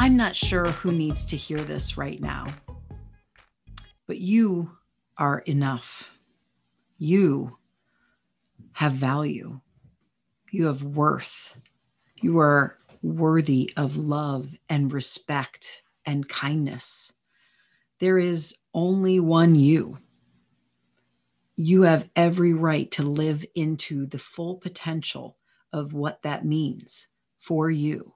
I'm not sure who needs to hear this right now, but you are enough. You have value. You have worth. You are worthy of love and respect and kindness. There is only one you. You have every right to live into the full potential of what that means for you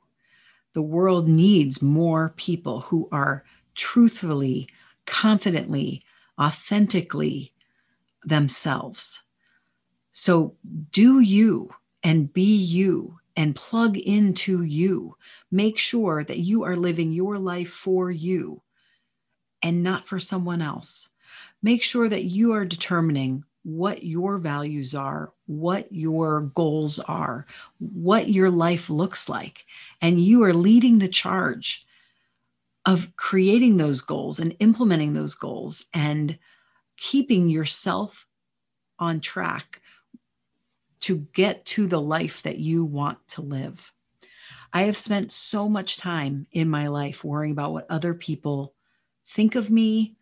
the world needs more people who are truthfully, confidently, authentically themselves. So do you and be you and plug into you. Make sure that you are living your life for you and not for someone else. Make sure that you are determining what your values are, what your goals are, what your life looks like. And you are leading the charge of creating those goals and implementing those goals and keeping yourself on track to get to the life that you want to live. I have spent so much time in my life worrying about what other people think of me,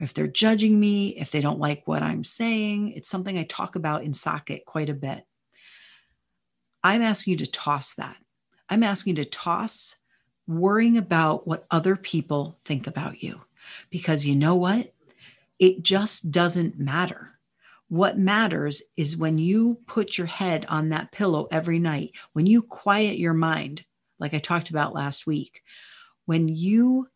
if they're judging me, if they don't like what I'm saying. It's something I talk about in Socket quite a bit. I'm asking you to toss that. I'm asking you to toss worrying about what other people think about you. Because you know what? It just doesn't matter. What matters is when you put your head on that pillow every night, when you quiet your mind, like I talked about last week, when you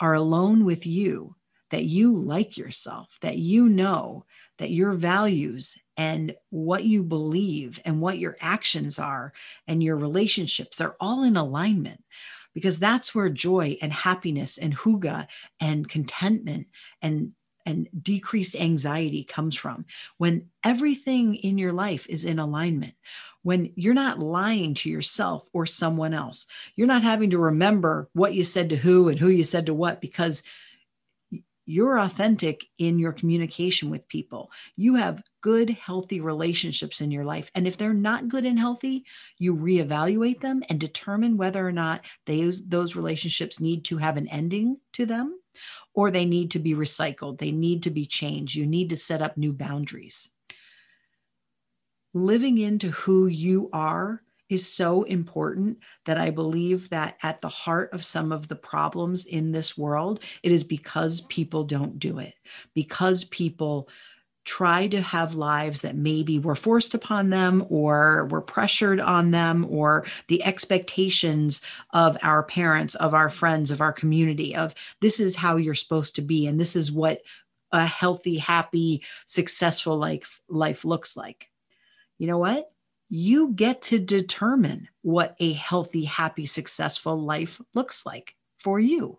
are alone with you that you like yourself, that you know that your values and what you believe and what your actions are and your relationships are all in alignment because that's where joy and happiness and hygge and contentment and and decreased anxiety comes from. When everything in your life is in alignment when you're not lying to yourself or someone else you're not having to remember what you said to who and who you said to what because you're authentic in your communication with people. You have good, healthy relationships in your life. And if they're not good and healthy, you reevaluate them and determine whether or not those, those relationships need to have an ending to them or they need to be recycled. They need to be changed. You need to set up new boundaries. Living into who you are is so important that I believe that at the heart of some of the problems in this world, it is because people don't do it, because people try to have lives that maybe were forced upon them or were pressured on them or the expectations of our parents of our friends of our community of this is how you're supposed to be and this is what a healthy happy successful life life looks like. You know what you get to determine what a healthy, happy, successful life looks like for you.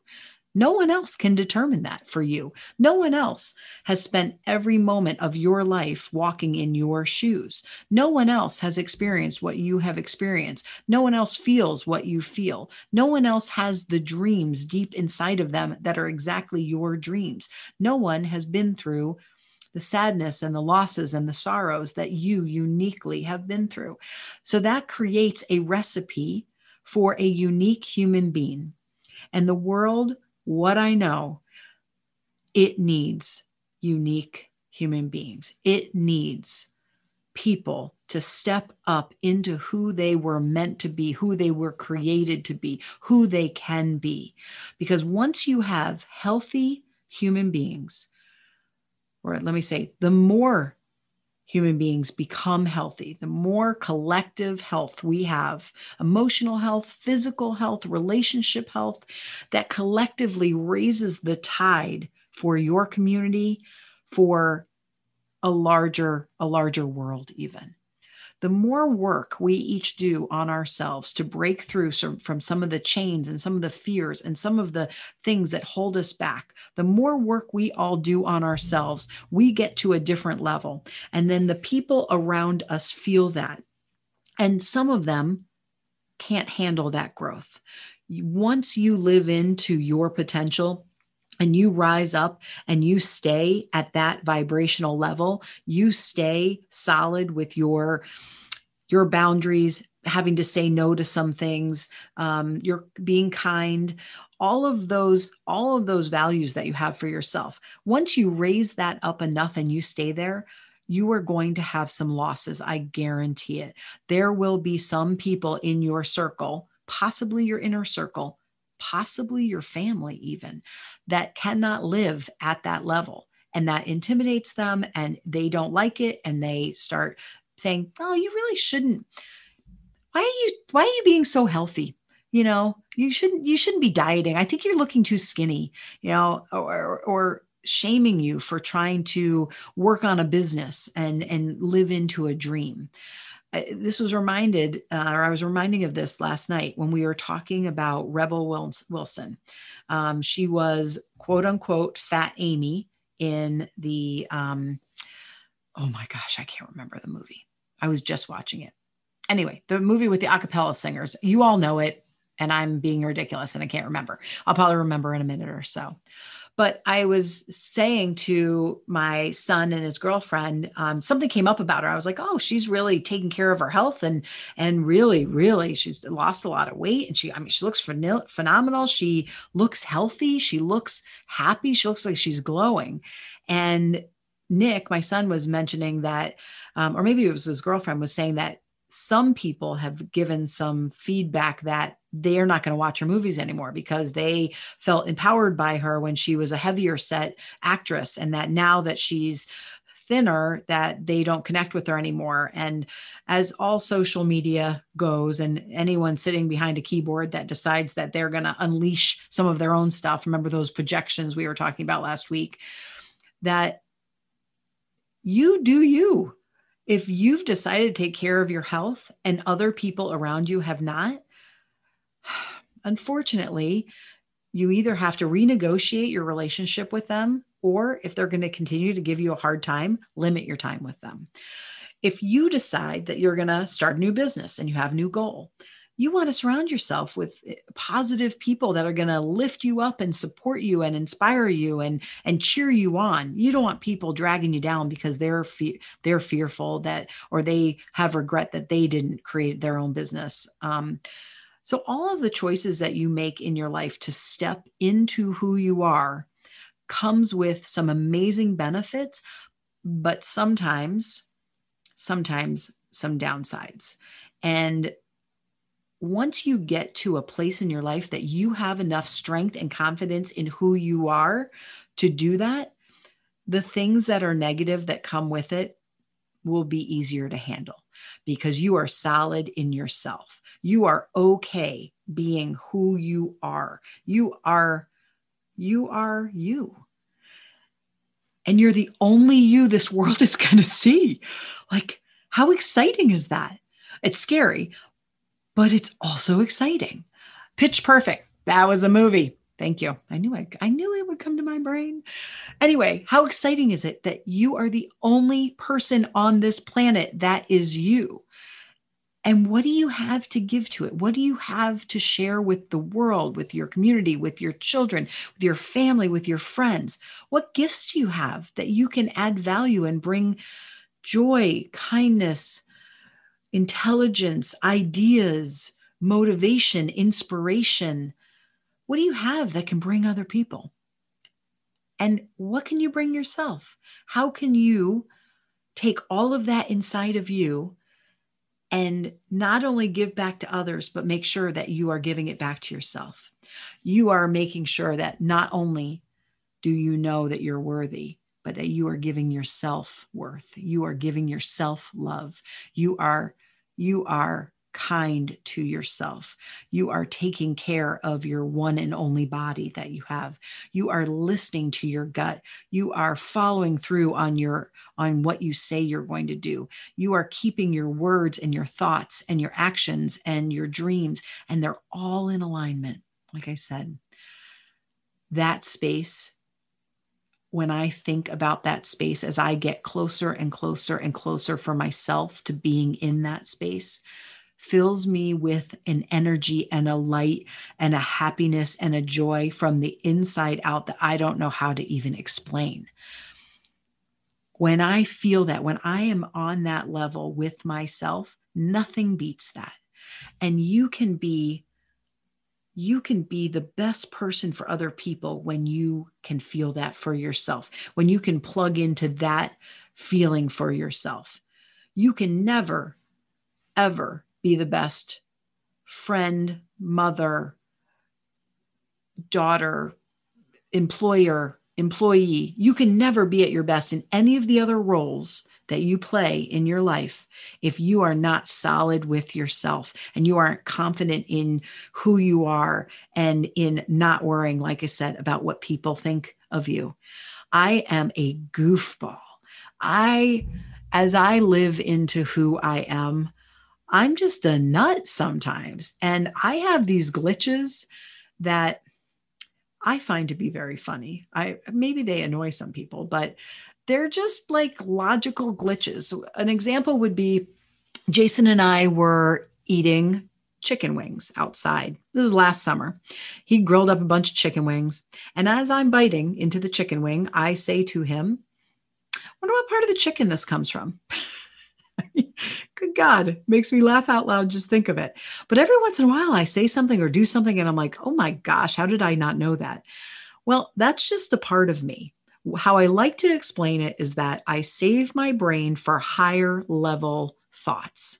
No one else can determine that for you. No one else has spent every moment of your life walking in your shoes. No one else has experienced what you have experienced. No one else feels what you feel. No one else has the dreams deep inside of them that are exactly your dreams. No one has been through the sadness and the losses and the sorrows that you uniquely have been through. So that creates a recipe for a unique human being. And the world, what I know, it needs unique human beings. It needs people to step up into who they were meant to be, who they were created to be, who they can be. Because once you have healthy human beings or let me say, the more human beings become healthy, the more collective health we have emotional health, physical health, relationship health that collectively raises the tide for your community, for a larger a larger world even the more work we each do on ourselves to break through some, from some of the chains and some of the fears and some of the things that hold us back, the more work we all do on ourselves, we get to a different level. And then the people around us feel that. And some of them can't handle that growth. Once you live into your potential, and you rise up and you stay at that vibrational level you stay solid with your your boundaries having to say no to some things um, you're being kind all of those all of those values that you have for yourself. Once you raise that up enough and you stay there you are going to have some losses i guarantee it. There will be some people in your circle possibly your inner circle possibly your family, even that cannot live at that level. And that intimidates them and they don't like it. And they start saying, Oh, you really shouldn't. Why are you why are you being so healthy? You know, you shouldn't you shouldn't be dieting. I think you're looking too skinny, you know, or or shaming you for trying to work on a business and and live into a dream this was reminded, uh, or I was reminding of this last night when we were talking about Rebel Wilson. Um, she was quote unquote Fat Amy in the, um, oh my gosh, I can't remember the movie. I was just watching it. Anyway, the movie with the acapella singers, you all know it, and I'm being ridiculous and I can't remember. I'll probably remember in a minute or so. But I was saying to my son and his girlfriend, um, something came up about her. I was like, "Oh, she's really taking care of her health, and and really, really, she's lost a lot of weight, and she, I mean, she looks phenomenal. She looks healthy. She looks happy. She looks like she's glowing." And Nick, my son, was mentioning that, um, or maybe it was his girlfriend was saying that some people have given some feedback that they're not going to watch her movies anymore because they felt empowered by her when she was a heavier set actress and that now that she's thinner that they don't connect with her anymore. And as all social media goes and anyone sitting behind a keyboard that decides that they're going to unleash some of their own stuff remember those projections we were talking about last week that you do you. If you've decided to take care of your health and other people around you have not, unfortunately, you either have to renegotiate your relationship with them, or if they're going to continue to give you a hard time, limit your time with them. If you decide that you're going to start a new business and you have a new goal, you want to surround yourself with eh, positive people that are going to lift you up and support you and inspire you and and cheer you on you don't want people dragging you down because they're fe- they're fearful that or they have regret that they didn't create their own business um, so all of the choices that you make in your life to step into who you are comes with some amazing benefits but sometimes sometimes some downsides. And once you get to a place in your life that you have enough strength and confidence in who you are to do that, the things that are negative that come with it will be easier to handle because you are solid in yourself. You are okay being who you are. You are you are you. And you're the only you this world is going to see. Like how exciting is that? It's scary, but it's also exciting. Pitch Perfect. That was a movie. Thank you. I knew I, I knew it would come to my brain. Anyway, how exciting is it that you are the only person on this planet that is you? And what do you have to give to it? What do you have to share with the world, with your community, with your children, with your family, with your friends? What gifts do you have that you can add value and bring joy, kindness, intelligence, ideas, motivation, inspiration? What do you have that can bring other people? And what can you bring yourself? How can you take all of that inside of you and not only give back to others, but make sure that you are giving it back to yourself? You are making sure that not only do you know that you're worthy, but that you are giving yourself worth. You are giving yourself love. You are you are kind to yourself. You are taking care of your one and only body that you have. You are listening to your gut. You are following through on your on what you say you're going to do. You are keeping your words and your thoughts and your actions and your dreams and they're all in alignment. Like I said, that space when I think about that space as I get closer and closer and closer for myself to being in that space, fills me with an energy and a light and a happiness and a joy from the inside out that I don't know how to even explain. When I feel that, when I am on that level with myself, nothing beats that. And you can be you can be the best person for other people when you can feel that for yourself, when you can plug into that feeling for yourself. You can never, ever be the best friend, mother, daughter, employer, employee. You can never be at your best in any of the other roles that you play in your life if you are not solid with yourself and you aren't confident in who you are and in not worrying, like I said, about what people think of you. I am a goofball. I, as I live into who I am, I'm just a nut sometimes. And I have these glitches that I find to be very funny. I maybe they annoy some people, but they're just like logical glitches. An example would be Jason and I were eating chicken wings outside. This is last summer. He grilled up a bunch of chicken wings. And as I'm biting into the chicken wing, I say to him, wonder what part of the chicken this comes from. Good God, makes me laugh out loud just think of it. But every once in a while, I say something or do something, and I'm like, oh my gosh, how did I not know that? Well, that's just a part of me how I like to explain it is that I save my brain for higher level thoughts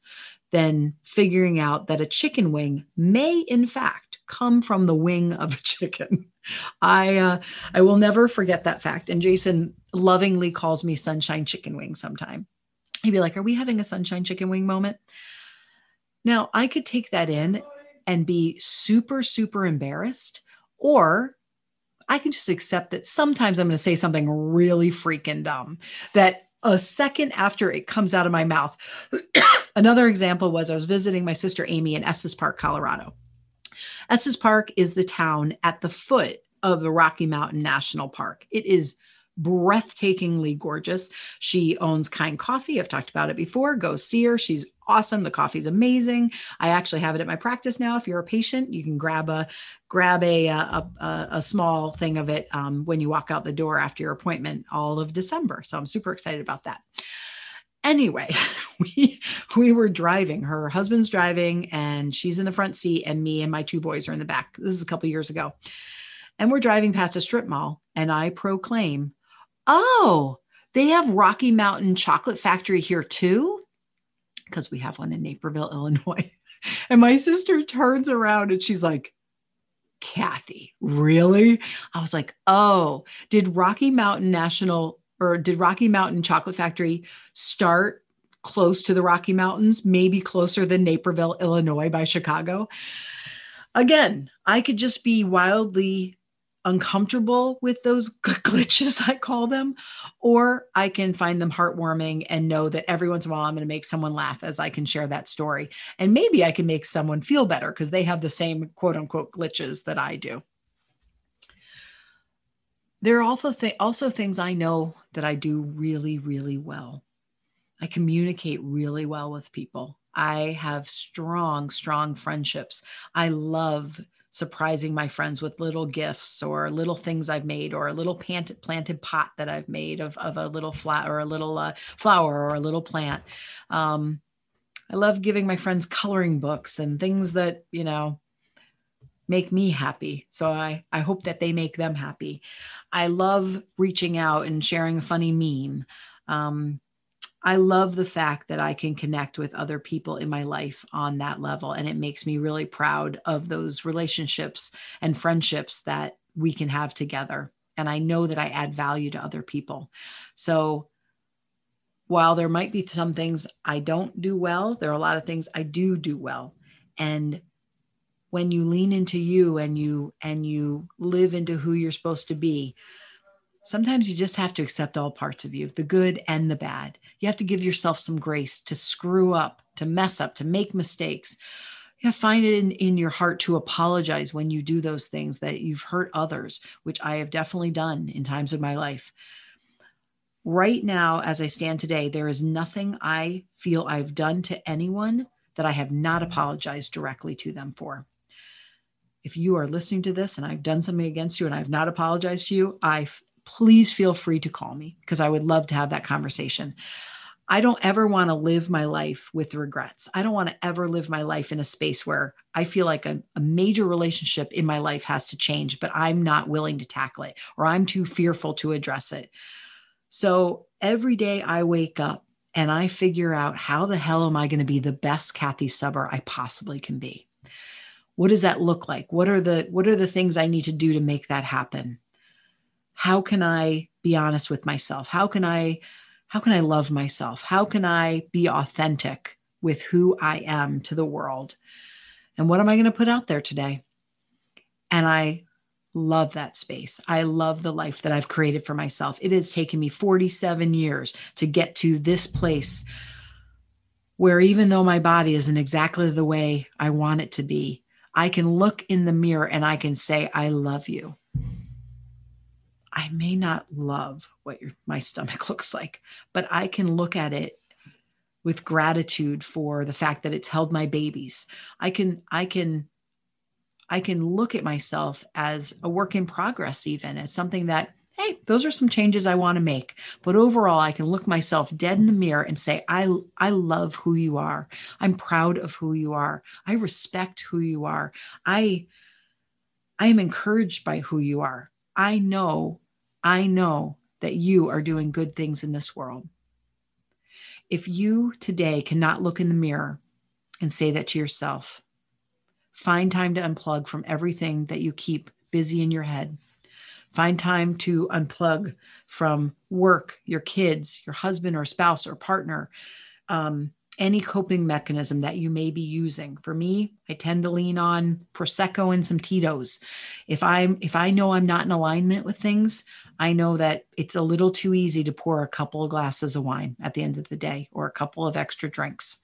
than figuring out that a chicken wing may, in fact, come from the wing of a chicken. I uh, I will never forget that fact. And Jason lovingly calls me Sunshine Chicken Wing sometime. He'd be like, "Are we having a Sunshine Chicken Wing moment?" Now I could take that in and be super super embarrassed, or I can just accept that sometimes I'm going to say something really freaking dumb that a second after it comes out of my mouth. Another example was I was visiting my sister Amy in Estes Park, Colorado. Estes Park is the town at the foot of the Rocky Mountain National Park. It is breathtakingly gorgeous. She owns Kind Coffee. I've talked about it before. Go see her. She's awesome. The coffee's amazing. I actually have it at my practice now. If you're a patient, you can grab a grab a a, a, a small thing of it um, when you walk out the door after your appointment all of December. So I'm super excited about that. Anyway, we we were driving. Her husband's driving, and she's in the front seat, and me and my two boys are in the back. This is a couple years ago, and we're driving past a strip mall, and I proclaim oh, they have Rocky Mountain Chocolate Factory here too? Because we have one in Naperville, Illinois. and my sister turns around and she's like, Kathy, really? I was like, oh, did Rocky Mountain National or did Rocky Mountain Chocolate Factory start close to the Rocky Mountains, maybe closer than Naperville, Illinois by Chicago? Again, I could just be wildly uncomfortable with those glitches, I call them, or I can find them heartwarming and know that every once in a while I'm going to make someone laugh as I can share that story. And maybe I can make someone feel better because they have the same quote unquote glitches that I do. There are also, th- also things I know that I do really, really well. I communicate really well with people. I have strong, strong friendships. I love surprising my friends with little gifts or little things I've made or a little planted, planted pot that I've made of, of a little flat or a little uh, flower or a little plant. Um, I love giving my friends coloring books and things that, you know, make me happy. So I, I hope that they make them happy. I love reaching out and sharing a funny meme. Um, I love the fact that I can connect with other people in my life on that level. And it makes me really proud of those relationships and friendships that we can have together. And I know that I add value to other people. So while there might be some things I don't do well, there are a lot of things I do do well. And when you lean into you and you and you live into who you're supposed to be, sometimes you just have to accept all parts of you, the good and the bad. You have to give yourself some grace to screw up, to mess up, to make mistakes. You have to find it in, in your heart to apologize when you do those things that you've hurt others, which I have definitely done in times of my life right now, as I stand today, there is nothing I feel I've done to anyone that I have not apologized directly to them for. If you are listening to this and I've done something against you and I've not apologized to you, I please feel free to call me because I would love to have that conversation. I don't ever want to live my life with regrets. I don't want to ever live my life in a space where I feel like a, a, major relationship in my life has to change, but I'm not willing to tackle it or I'm too fearful to address it. So every day I wake up and I figure out how the hell am I going to be the best Kathy Subber I possibly can be? What does that look like? What are the what are the things I need to do to make that happen? How can I be honest with myself? How can I how can I love myself? How can I be authentic with who I am to the world? And what am I going to put out there today? And I love that space. I love the life that I've created for myself. It has taken me 47 years to get to this place where even though my body isn't exactly the way I want it to be, I can look in the mirror and I can say, I love you. I may not love what your, my stomach looks like, but I can look at it with gratitude for the fact that it's held my babies. I can I can I can look at myself as a work in progress, even as something that, hey, those are some changes I want to make. But overall, I can look myself dead in the mirror and say, I, I love who you are. I'm proud of who you are. I respect who you are. I, I am encouraged by who you are. I know, I know that you are doing good things in this world. If you today cannot look in the mirror and say that to yourself, Find time to unplug from everything that you keep busy in your head. Find time to unplug from work, your kids, your husband or spouse or partner, um, any coping mechanism that you may be using. For me, I tend to lean on prosecco and some Tito's. If I'm if I know I'm not in alignment with things, I know that it's a little too easy to pour a couple of glasses of wine at the end of the day or a couple of extra drinks.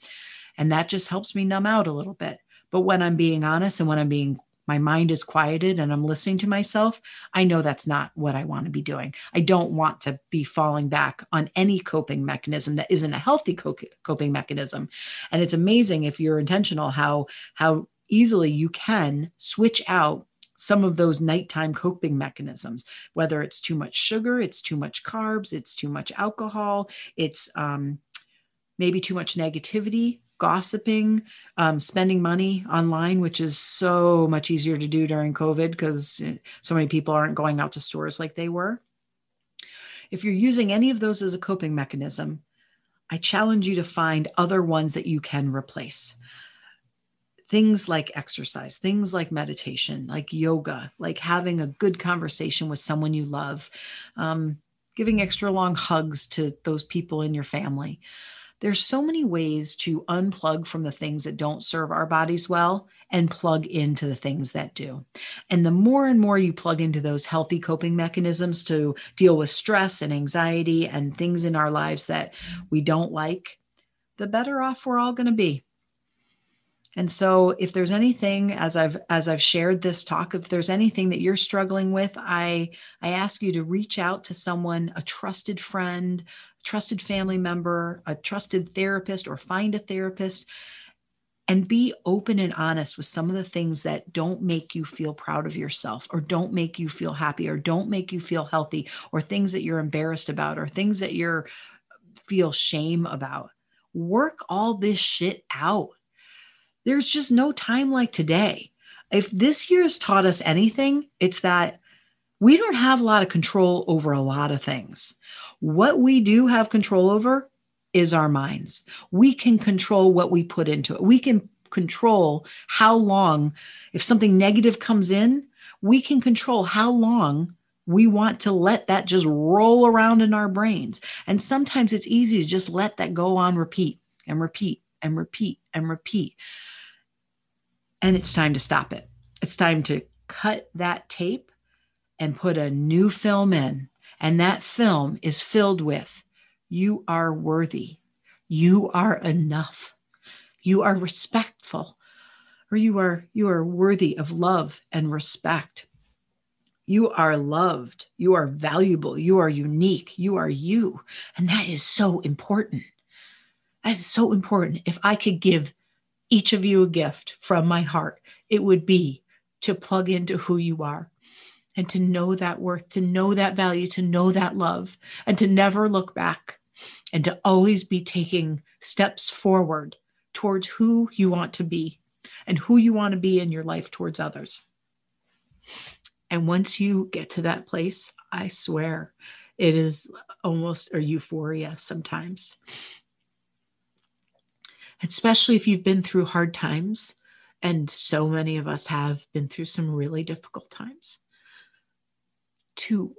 And that just helps me numb out a little bit. But when I'm being honest and when I'm being my mind is quieted and I'm listening to myself, I know that's not what I want to be doing. I don't want to be falling back on any coping mechanism that isn't a healthy coping mechanism. And it's amazing if you're intentional how how easily you can switch out some of those nighttime coping mechanisms, whether it's too much sugar, it's too much carbs, it's too much alcohol, it's um, maybe too much negativity gossiping, um, spending money online, which is so much easier to do during COVID because eh, so many people aren't going out to stores like they were. If you're using any of those as a coping mechanism, I challenge you to find other ones that you can replace. Things like exercise, things like meditation, like yoga, like having a good conversation with someone you love, um, giving extra long hugs to those people in your family there's so many ways to unplug from the things that don't serve our bodies well and plug into the things that do. And the more and more you plug into those healthy coping mechanisms to deal with stress and anxiety and things in our lives that we don't like, the better off we're all going to be. And so if there's anything as I've as I've shared this talk if there's anything that you're struggling with, I I ask you to reach out to someone, a trusted friend, trusted family member, a trusted therapist, or find a therapist and be open and honest with some of the things that don't make you feel proud of yourself or don't make you feel happy or don't make you feel healthy or things that you're embarrassed about or things that you're feel shame about. Work all this shit out there's just no time like today if this year has taught us anything it's that we don't have a lot of control over a lot of things what we do have control over is our minds. We can control what we put into it. We can control how long, if something negative comes in, we can control how long We want to let that just roll around in our brains. And sometimes it's easy to just let that go on repeat and repeat and repeat and repeat. And it's time to stop it. It's time to cut that tape and put a new film in. And that film is filled with you are worthy, you are enough, you are respectful, or you are you are worthy of love and respect. You are loved, you are valuable, you are unique, you are you. And that is so important. That is so important. If I could give each of you a gift from my heart, it would be to plug into who you are and to know that worth, to know that value, to know that love, and to never look back and to always be taking steps forward towards who you want to be and who you want to be in your life towards others. And once you get to that place, I swear it is almost a euphoria sometimes. Especially if you've been through hard times, and so many of us have been through some really difficult times. To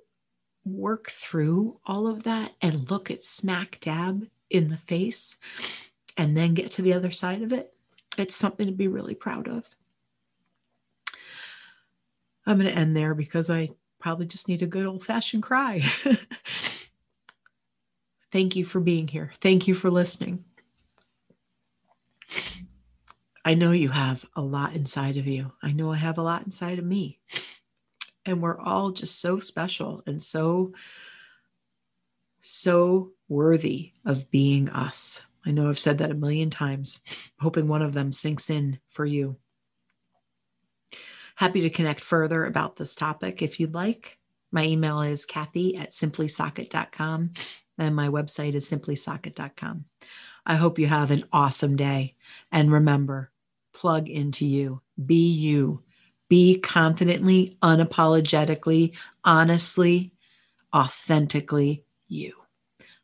work through all of that and look at smack dab in the face and then get to the other side of it, it's something to be really proud of. I'm going to end there because I probably just need a good old fashioned cry. Thank you for being here. Thank you for listening. I know you have a lot inside of you. I know I have a lot inside of me. And we're all just so special and so, so worthy of being us. I know I've said that a million times, hoping one of them sinks in for you. Happy to connect further about this topic if you'd like. My email is Kathy at simplysocket.com and my website is simplysocket.com. I hope you have an awesome day. And remember, plug into you, be you, be confidently, unapologetically, honestly, authentically you.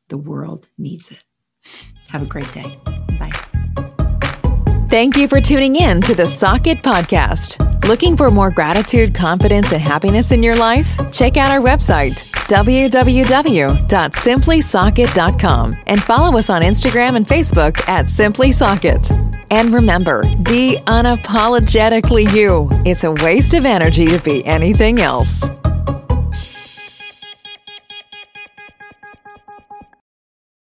The world needs it. Have a great day. Bye. Thank you for tuning in to the Socket Podcast. Looking for more gratitude, confidence, and happiness in your life? Check out our website, www.simplysocket.com, and follow us on Instagram and Facebook at Simply Socket. And remember, be unapologetically you. It's a waste of energy to be anything else.